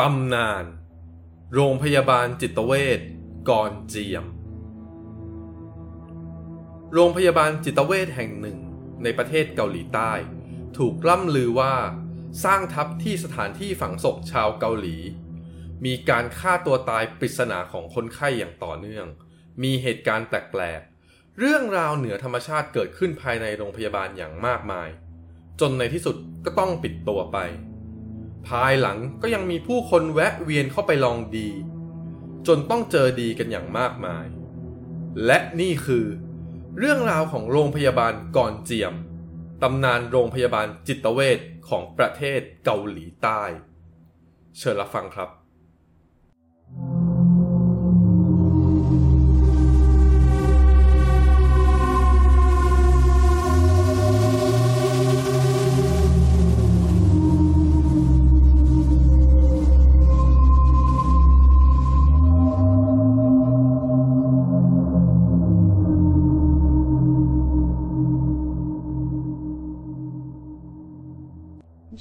ตำนาน โรงพยาบาลจิตเวชกอนเจียม โรงพยาบาลจิตเวชแห่งหนึ่งในประเทศเกาหลีใต้ ถูกล่ำลือว่าสร้างทับที่สถานที่ฝังศพชาวเกาหลี มีการฆ่าตัวตายปริศนาของคนไข้อย่างต่อเนื่อง มีเหตุการณ์แปลกๆ เรื่องราวเหนือธรรมชาติเกิดขึ้นภายในโรงพยาบาลอย่างมากมาย จนในที่สุดก็ต้องปิดตัวไป ภายหลังก็ยังมีผู้คนแวะเวียนเข้าไปลองดี จนต้องเจอดีกันอย่างมากมาย และนี่คือ เรื่องราวของโรงพยาบาลก่อนเจียมตำนานโรงพยาบาลจิตเวชของประเทศเกาหลีใต้ เชิญรับฟังครับ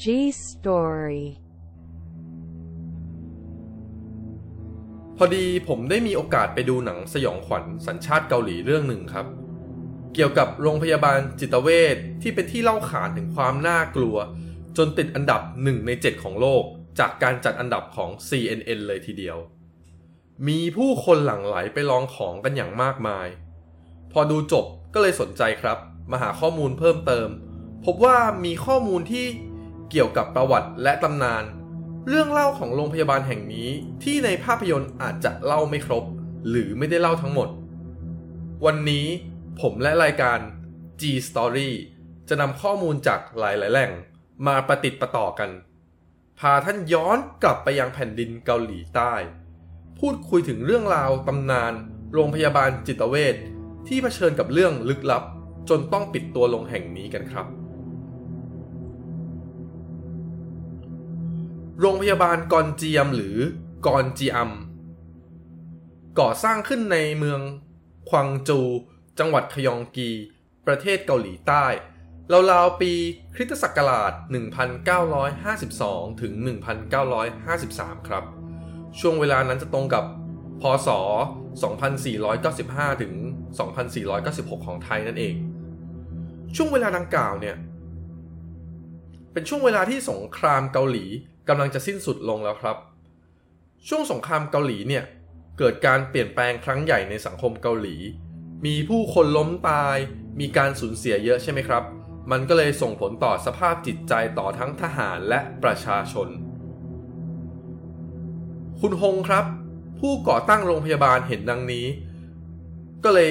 G Story พอดีผมได้มีโอกาสไปดูหนังสยองขวัญสัญชาติเกาหลีเรื่องหนึ่งครับ เกี่ยวกับโรงพยาบาลจิตเวชที่เป็นที่เล่าขานถึงความน่ากลัว จนติดอันดับหนึ่งใน 7 ของโลก จากการจัดอันดับของ CNN เลยทีเดียว มีผู้คนหลั่งไหลไปลองของกันอย่างมากมาย พอดูจบก็เลยสนใจครับ มาหาข้อมูลเพิ่มเติม พบว่ามีข้อมูลที่ เกี่ยวกับประวัติและตำนาน เรื่องเล่าของโรงพยาบาลแห่งนี้ที่ในภาพยนตร์อาจจะเล่าไม่ครบ หรือไม่ได้เล่าทั้งหมด วันนี้ผมและรายการ G Story จะนำข้อมูลจากหลายๆแหล่งมาประติดประต่อกัน พาท่านย้อนกลับไปยังแผ่นดินเกาหลีใต้ พูดคุยถึงเรื่องราวตำนาน โรงพยาบาลจิตเวชที่เผชิญกับเรื่องลึกลับ จนต้องปิดตัวลงแห่งนี้กันครับ โรงพยาบาลกอนเจียมหรือกอนจีอัม ก่อสร้างขึ้นในเมืองควังจู จังหวัดขยองกี ประเทศเกาหลีใต้ราวๆปีคริสตศักราช 1952 ถึง 1953 ครับ ช่วงเวลานั้นจะตรงกับพศ 2495 ถึง 2496 ของไทยนั่นเอง ช่วงเวลาดังกล่าวเนี่ย เป็นช่วงเวลาที่สงครามเกาหลี กำลังจะสิ้นสุดลงแล้วครับ ช่วงสงครามเกาหลีเนี่ยเกิดการเปลี่ยนแปลงครั้งใหญ่ในสังคมเกาหลี มีผู้คนล้มตาย มีการสูญเสียเยอะใช่ไหมครับ มันก็เลยส่งผลต่อสภาพจิตใจต่อทั้งทหารและประชาชน คุณฮงครับ ผู้ก่อตั้งโรงพยาบาลเห็นดังนี้ ก็เลย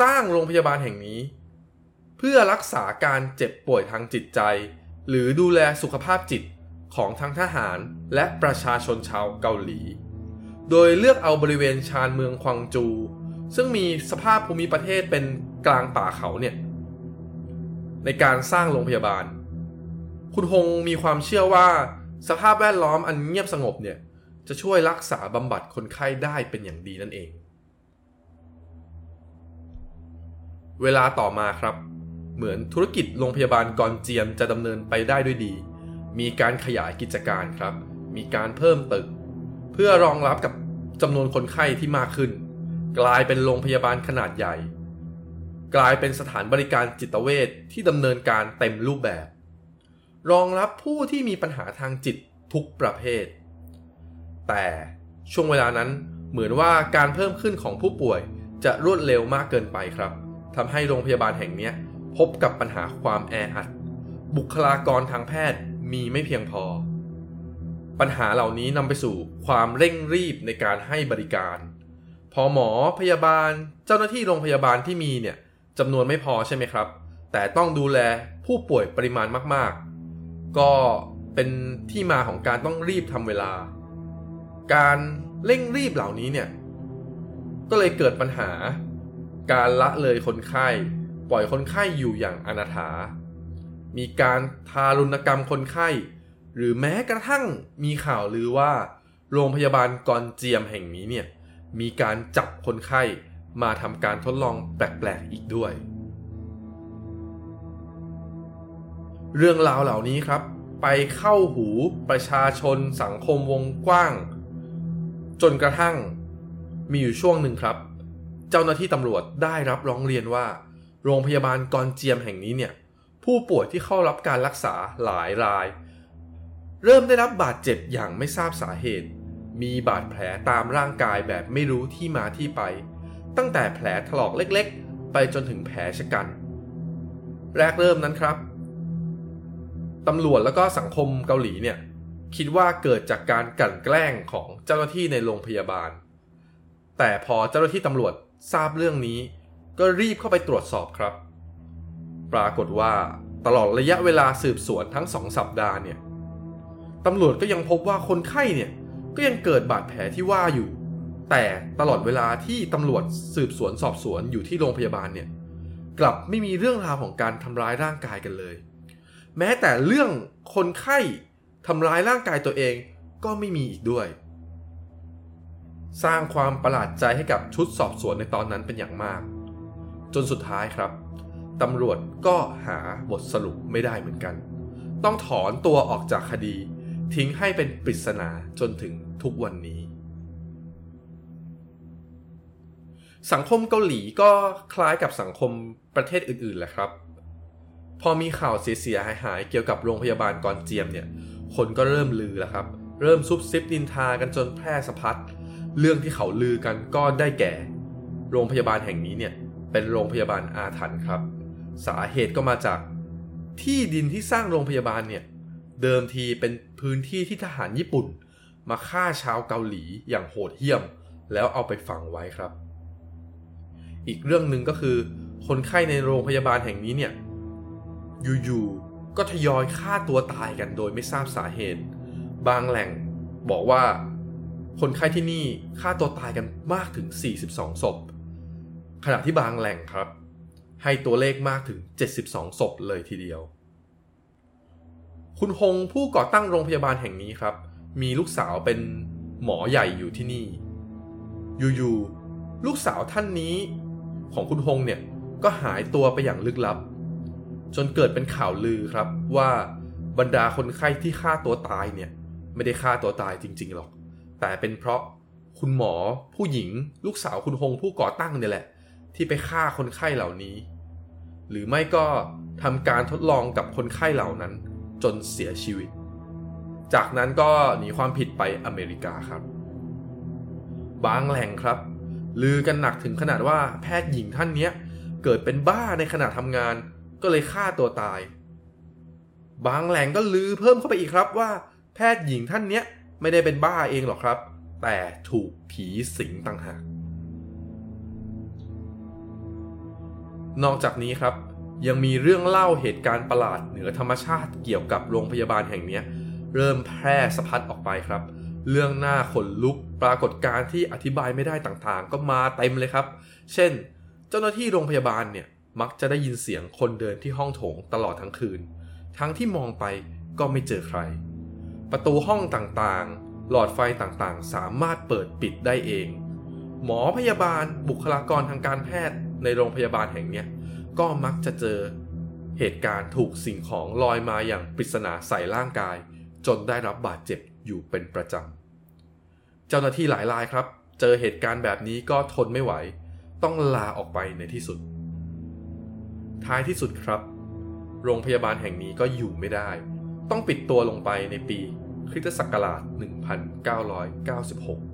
สร้างโรงพยาบาลแห่งนี้ เพื่อรักษาการเจ็บป่วยทางจิตใจ หรือดูแลสุขภาพจิต ของทั้งทหารและประชาชนชาวเกาหลี โดยเลือกเอาบริเวณชานเมืองควังจู ซึ่งมีสภาพภูมิประเทศเป็นกลางป่าเขาเนี่ยในการสร้างโรงพยาบาล คุณฮงมีความเชื่อว่าสภาพแวดล้อมอันเงียบสงบเนี่ยจะช่วยรักษาบำบัดคนไข้ได้เป็นอย่างดีนั่นเอง เวลาต่อมาครับ เหมือนธุรกิจโรงพยาบาลกอนเจียมจะดำเนินไปได้ด้วยดี มีการขยายกิจการครับ มีการเพิ่มตึก เพื่อรองรับกับจำนวนคนไข้ที่มากขึ้น กลายเป็นโรงพยาบาลขนาดใหญ่ กลายเป็นสถานบริการจิตเวชที่ดำเนินการเต็มรูปแบบ รองรับผู้ที่มีปัญหาทางจิตทุกประเภท แต่ช่วงเวลานั้นเหมือนว่าการเพิ่มขึ้นของผู้ป่วยจะรวดเร็วมากเกินไปครับทำให้โรงพยาบาลแห่งนี้พบกับปัญหาความแออัด บุคลากรทางแพทย์ มีไม่เพียงพอ ปัญหาเหล่านี้นำไปสู่ความเร่งรีบในการให้บริการ พอหมอพยาบาล เจ้าหน้าที่โรงพยาบาลที่มีเนี่ยจำนวนไม่พอใช่ไหมครับ แต่ต้องดูแลผู้ป่วยปริมาณมาก ๆ ก็เป็นที่มาของการต้องรีบทำเวลา การเร่งรีบเหล่านี้เนี่ย ก็เลยเกิดปัญหา การละเลยคนไข้ ปล่อยคนไข้อยู่อย่างอนาถา มีการทารุณกรรมคนไข้ หรือแม้กระทั่งมีข่าวลือว่า โรงพยาบาลกอนเจียมแห่งนี้เนี่ยมีการจับคนไข้มาทำการทดลองแปลกๆอีกด้วย เรื่องราวเหล่านี้ครับ ไปเข้าหูประชาชนสังคมวงกว้าง จนกระทั่งมีอยู่ช่วงหนึ่งครับ เจ้าหน้าที่ตำรวจได้รับร้องเรียนว่า โรงพยาบาลกอนเจียมแห่งนี้เนี่ย ผู้ป่วยที่เข้ารับการรักษาหลายราย เริ่มได้รับบาดเจ็บอย่างไม่ทราบสาเหตุ มีบาดแผลตามร่างกายแบบไม่รู้ที่มาที่ไป ตั้งแต่แผลถลอกเล็กๆ ไปจนถึงแผลชะกัน แรกเริ่มนั้นครับตำรวจแล้วก็สังคมเกาหลีเนี่ยคิดว่าเกิดจากการกลั่นแกล้งของเจ้าหน้าที่ในโรงพยาบาล แต่พอเจ้าหน้าที่ตำรวจทราบเรื่องนี้ ก็รีบเข้าไปตรวจสอบครับ ปรากฏว่าตลอดระยะเวลาสืบสวนทั้งสองสัปดาห์เนี่ยตำรวจก็ยังพบว่าคนไข้เนี่ยก็ยังเกิดบาดแผลที่ว่าอยู่ แต่ตลอดเวลาที่ตำรวจสืบสวนสอบสวนอยู่ที่โรงพยาบาลเนี่ยกลับไม่มีเรื่องราวของการทำร้ายร่างกายกันเลย แม้แต่เรื่องคนไข้ทำร้ายร่างกายตัวเองก็ไม่มีอีกด้วย สร้างความประหลาดใจให้กับชุดสอบสวนในตอนนั้นเป็นอย่างมาก จนสุดท้ายครับ ตำรวจก็หาบทสรุปไม่ได้เหมือนกัน ต้องถอนตัวออกจากคดี ทิ้งให้เป็นปริศนาจนถึงทุกวันนี้ สังคมเกาหลีก็คล้ายกับสังคมประเทศอื่นๆแหละครับ พอมีข่าวเสียหายๆเกี่ยวกับโรงพยาบาลกอนเจียมเนี่ย คนก็เริ่มลือแล้วครับ เริ่มซุบซิบดินทากันจนแพร่สะพัด เรื่องที่เขาลือกันก็ได้แก่ โรงพยาบาลแห่งนี้เนี่ยเป็นโรงพยาบาลอาถรรพ์ครับ สาเหตุก็มาจาก ที่ดินที่สร้างโรงพยาบาลเนี่ย เดิมทีเป็นพื้นที่ที่ทหารญี่ปุ่น มาฆ่าชาวเกาหลีอย่างโหดเหี้ยม แล้วเอาไปฝังไว้ครับ อีกเรื่องหนึ่งก็คือ คนไข้ในโรงพยาบาลแห่งนี้เนี่ยอยู่ๆก็ทยอยฆ่าตัวตายกันโดยไม่ทราบสาเหตุ บางแหล่งบอกว่าคนไข้ที่นี่ฆ่าตัวตายกันมากถึง 42 ศพ ขณะที่บางแหล่งครับ ให้ตัวเลขมากถึง 72 ศพเลยทีเดียว คุณฮงผู้ก่อตั้งโรงพยาบาลแห่งนี้ครับ มีลูกสาวเป็นหมอใหญ่อยู่ที่นี่ อยู่ๆ ลูกสาวท่านนี้ของคุณฮงเนี่ย ก็หายตัวไปอย่างลึกลับ จนเกิดเป็นข่าวลือครับว่าบรรดาคนไข้ที่ฆ่าตัวตายเนี่ย ไม่ได้ฆ่าตัวตายจริง ๆ หรอก แต่เป็นเพราะคุณหมอผู้หญิงลูกสาวคุณฮงผู้ก่อตั้งเนี่ยแหละ ที่ไปฆ่าคนไข้เหล่านี้ หรือไม่ก็ทำการทดลองกับคนไข้เหล่านั้น จนเสียชีวิต จากนั้นก็หนีความผิดไปอเมริกาครับ บางแหล่งครับ ลือกันหนักถึงขนาดว่าแพทย์หญิงท่านเนี้ยเกิดเป็นบ้าในขณะทำงานก็เลยฆ่าตัวตาย บางแหล่งก็ลือเพิ่มเข้าไปอีกครับว่า แพทย์หญิงท่านเนี้ยไม่ได้เป็นบ้าเองหรอกครับ แต่ถูกผีสิงต่างหาก นอกจากนี้ครับ ยังมีเรื่องเล่าเหตุการณ์ประหลาดเหนือธรรมชาติเกี่ยวกับโรงพยาบาลแห่งนี้เริ่มแพร่สะพัดออกไปครับ เรื่องหน้าขนลุกปรากฏการณ์ที่อธิบายไม่ได้ต่างๆ ก็มาเต็มเลยครับ เช่น เจ้าหน้าที่โรงพยาบาลเนี่ยมักจะได้ยินเสียงคนเดินที่ห้องโถงตลอดทั้งคืน ทั้งที่มองไปก็ไม่เจอใคร ประตูห้องต่างๆ หลอดไฟต่างๆ สามารถเปิดปิดได้เอง หมอพยาบาลบุคลากรทางการแพทย์ ในโรงพยาบาลแห่งเนี้ยก็มักจะเจอเหตุการณ์ถูกสิ่งของลอยมาอย่างปริศนาใส่ร่างกาย จนได้รับบาดเจ็บอยู่เป็นประจำ เจ้าหน้าที่หลายรายครับ เจอเหตุการณ์แบบนี้ก็ทนไม่ไหว ต้องลาออกไปในที่สุด ท้ายที่สุดครับ โรงพยาบาลแห่งนี้ก็อยู่ไม่ได้ ต้องปิดตัวลงไปในปีคริสตศักราช 1996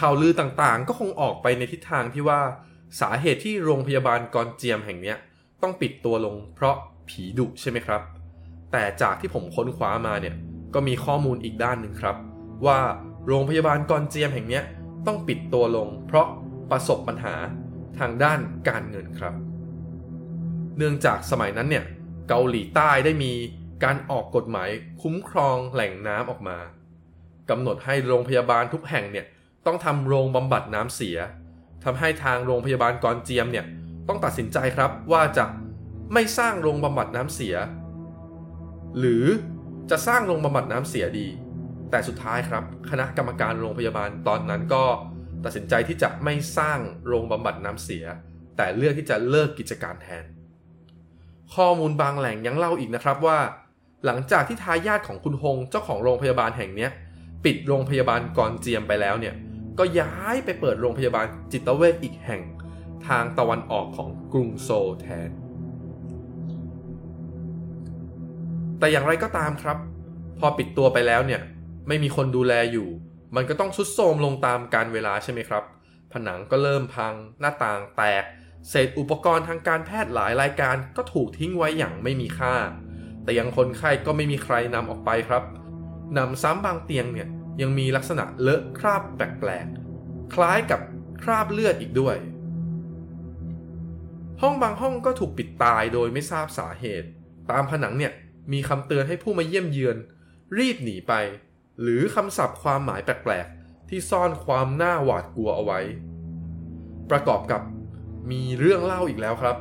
ข่าวลือต่างๆ ก็คงออกไปในทิศทางที่ว่าสาเหตุที่โรงพยาบาลกอนเจียมแห่งนี้ต้องปิดตัวลงเพราะผีดุใช่ไหมครับ แต่จากที่ผมค้นคว้ามาเนี่ยก็มีข้อมูลอีกด้านหนึ่งครับ ว่าโรงพยาบาลกอนเจียมแห่งนี้ต้องปิดตัวลง เพราะประสบปัญหาทางด้านการเงินครับ เนื่องจากสมัยนั้นเนี่ยเกาหลีใต้ได้มีการออกกฎหมายคุ้มครองแหล่งน้ำออกมากำหนดให้โรงพยาบาลทุกแห่งเนี่ย ต้องทำโรงบำบัดน้ำเสียทำให้ทางโรงพยาบาลกอนเจียมเนี่ยต้องตัดสินใจครับว่าจะไม่สร้างโรงบำบัดน้ำเสีย หรือจะสร้างโรงบำบัดน้ำเสียดี แต่สุดท้ายครับ คณะกรรมการโรงพยาบาลตอนนั้นก็ตัดสินใจที่จะไม่สร้างโรงบำบัดน้ำเสีย แต่เลือกที่จะเลิกกิจการแทน ข้อมูลบางแหล่งยังเล่าอีกนะครับว่า หลังจากที่ทายาทของคุณฮงเจ้าของโรงพยาบาลแห่งนี้ปิดโรงพยาบาลกอนเจียมไปแล้วเนี่ย ก็ย้ายไปเปิดโรงพยาบาลจิตเวชอีกแห่งทางตะวันออกของกรุงโซลแทน แต่อย่างไรก็ตามครับ พอปิดตัวไปแล้วเนี่ย ไม่มีคนดูแลอยู่ มันก็ต้องชุดโทรมลงตามการเวลาใช่ไหมครับ ผนังก็เริ่มพัง หน้าต่างแตก เศษอุปกรณ์ทางการแพทย์หลายรายการก็ถูกทิ้งไว้อย่างไม่มีค่า แต่ยังคนไข้ก็ไม่มีใครนำออกไปครับนำซ้ำบางเตียงเนี่ย ยังมีลักษณะเลอะคราบแปลกๆ คล้ายกับคราบเลือดอีกด้วย ห้องบางห้องก็ถูกปิดตายโดยไม่ทราบสาเหตุ ตามผนังเนี่ยมีคำเตือนให้ผู้มาเยี่ยมเยือน รีบหนีไป หรือคำศัพท์ความหมายแปลกๆ ที่ซ่อนความน่าหวาดกลัวเอาไว้ ประกอบกับมีเรื่องเล่าอีกแล้วครับ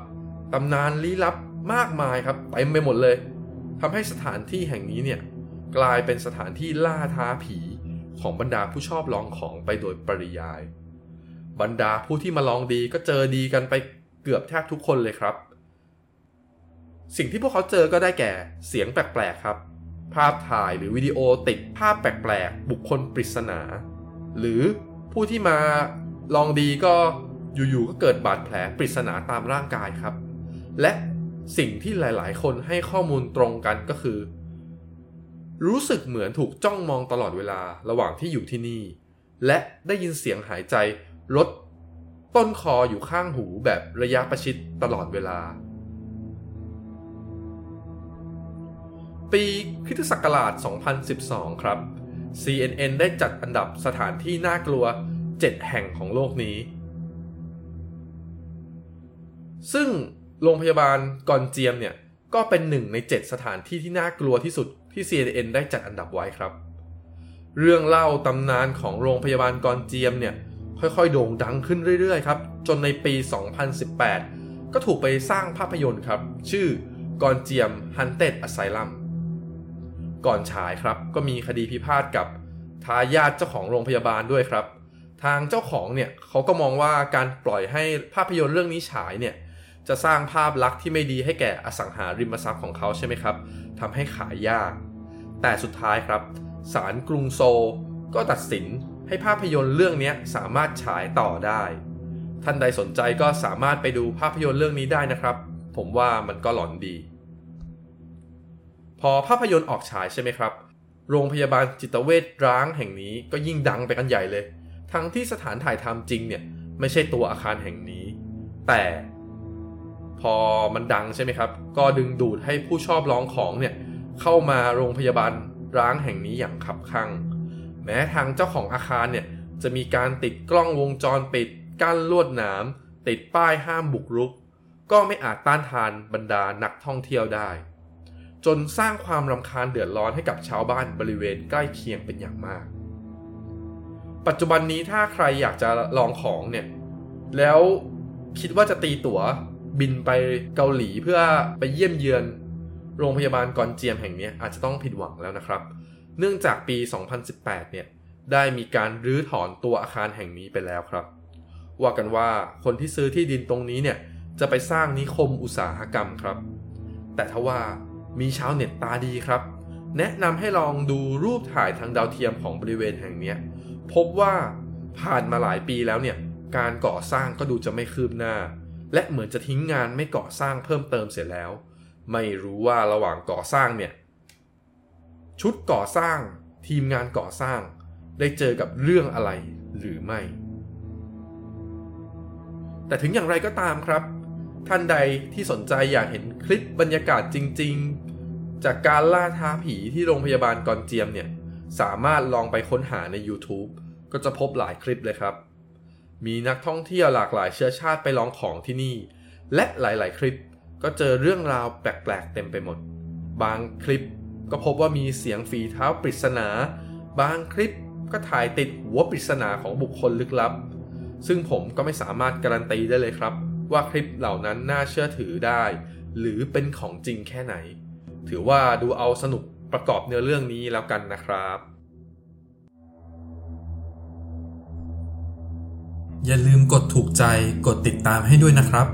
ตำนานลี้ลับมากมายครับเต็มไปหมดเลยทำให้สถานที่แห่งนี้เนี่ยกลายเป็นสถานที่ล่าท้าผี ของบรรดาผู้ชอบลองของไปโดยปริยาย บรรดาผู้ที่มาลองดีก็เจอดีกันไปเกือบแทบทุกคนเลยครับ สิ่งที่พวกเขาเจอก็ได้แก่เสียงแปลกๆครับ ภาพถ่ายหรือวิดีโอติดภาพแปลกๆบุคคลปริศนา หรือผู้ที่มาลองดีก็อยู่ๆก็เกิดบาดแผลปริศนาตามร่างกายครับ และสิ่งที่หลายๆ คนให้ข้อมูลตรงกันก็คือ รู้สึกเหมือนถูกจ้องมองตลอดเวลาระหว่างที่อยู่ที่นี่ และได้ยินเสียงหายใจลดต้นคออยู่ข้างหูแบบระยะประชิดตลอดเวลา ปีคริสตศักราช 2012 ครับ CNN ได้จัดอันดับสถานที่น่ากลัว 7 แห่งของโลกนี้ ซึ่งโรงพยาบาลกอนเจียมเนี่ย ก็เป็นหนึ่งใน 7 สถานที่ที่น่ากลัวที่สุดที่ CNN ได้จัดอันดับไว้ครับ เรื่องเล่าตำนานของโรงพยาบาลกอนเจียมเนี่ยค่อยๆ โด่งดังขึ้นเรื่อยๆครับ จนในปี 2018 ก็ถูกไปสร้างภาพยนตร์ครับ ชื่อกอนเจียม Haunted Asylum ก่อนฉายครับก็มีคดีพิพาทกับทายาทเจ้าของโรงพยาบาลด้วยครับ ทางเจ้าของเนี่ยเขาก็มองว่าการปล่อยให้ภาพยนตร์เรื่องนี้ฉายเนี่ยจะสร้างภาพลักษณ์ที่ไม่ดีให้แก่อสังหาริมทรัพย์ของเขาใช่ไหมครับ ทำให้ขายยาก แต่สุดท้ายครับศาลกรุงโซลก็ตัดสินให้ภาพยนตร์เรื่องนี้สามารถฉายต่อได้ ท่านใดสนใจก็สามารถไปดูภาพยนตร์เรื่องนี้ได้นะครับ ผมว่ามันก็หลอนดี พอภาพยนตร์ออกฉายใช่ไหมครับ โรงพยาบาลจิตเวชร้างแห่งนี้ก็ยิ่งดังไปกันใหญ่เลย ทั้งที่สถานถ่ายทำจริงเนี่ยไม่ใช่ตัวอาคารแห่งนี้ แต่ พอมันดังใช่ไหมครับ ก็ดึงดูดให้ผู้ชอบร้องของเนี่ยเข้ามาโรงพยาบาลร้างแห่งนี้อย่างขับคั่งแม้ทางเจ้าของอาคารเนี่ยจะมีการติดกล้องวงจรปิดกั้นลวดหนาม ติดป้ายห้ามบุกรุก ก็ไม่อาจต้านทานบรรดานักท่องเที่ยวได้ จนสร้างความรำคาญเดือดร้อนให้กับชาวบ้านบริเวณใกล้เคียงเป็นอย่างมาก ปัจจุบันนี้ถ้าใครอยากจะลองของเนี่ยแล้วคิดว่าจะตีตั๋ว บินไปเกาหลีเพื่อไปเยี่ยมเยือน โรงพยาบาลกอนเจียมแห่งนี้อาจจะต้องผิดหวังแล้วนะครับ เนื่องจากปี 2018 เนี่ยได้มีการรื้อถอนตัวอาคารแห่งนี้ไปแล้วครับ ว่ากันว่าคนที่ซื้อที่ดินตรงนี้เนี่ยจะไปสร้างนิคมอุตสาหกรรมครับ แต่ทว่ามีชาวเน็ตตาดีครับ แนะนำให้ลองดูรูปถ่ายทางดาวเทียมของบริเวณแห่งนี้พบว่าผ่านมาหลายปีแล้วเนี่ยการก่อสร้างก็ดูจะไม่คืบหน้า และเหมือนจะทิ้งงานไม่ก่อสร้างเพิ่มเติมเสร็จแล้ว ไม่รู้ว่าระหว่างก่อสร้างเนี่ย ชุดก่อสร้าง ทีมงานก่อสร้าง ได้เจอกับเรื่องอะไรหรือไม่ แต่ถึงอย่างไรก็ตามครับ ท่านใดที่สนใจอยากเห็นคลิปบรรยากาศจริง ๆ จากการล่าท้าผีที่โรงพยาบาลกอนเจียมเนี่ย สามารถลองไปค้นหาใน YouTube ก็จะพบหลายคลิปเลยครับ มีนักท่องเที่ยวหลากหลายเชื้อชาติไปลองของที่นี่ และหลายๆ คลิปก็เจอเรื่องราวแปลกๆ เต็มไปหมด บางคลิปก็พบว่ามีเสียงฝีเท้าปริศนา บางคลิปก็ถ่ายติดหัวปริศนาของบุคคลลึกลับ ซึ่งผมก็ไม่สามารถการันตีได้เลยครับ ว่าคลิปเหล่านั้นน่าเชื่อถือได้ หรือเป็นของจริงแค่ไหน ถือว่าดูเอาสนุกประกอบเนื้อเรื่องนี้แล้วกันนะครับ อย่าลืมกดถูกใจกดติดตามให้ด้วยนะครับ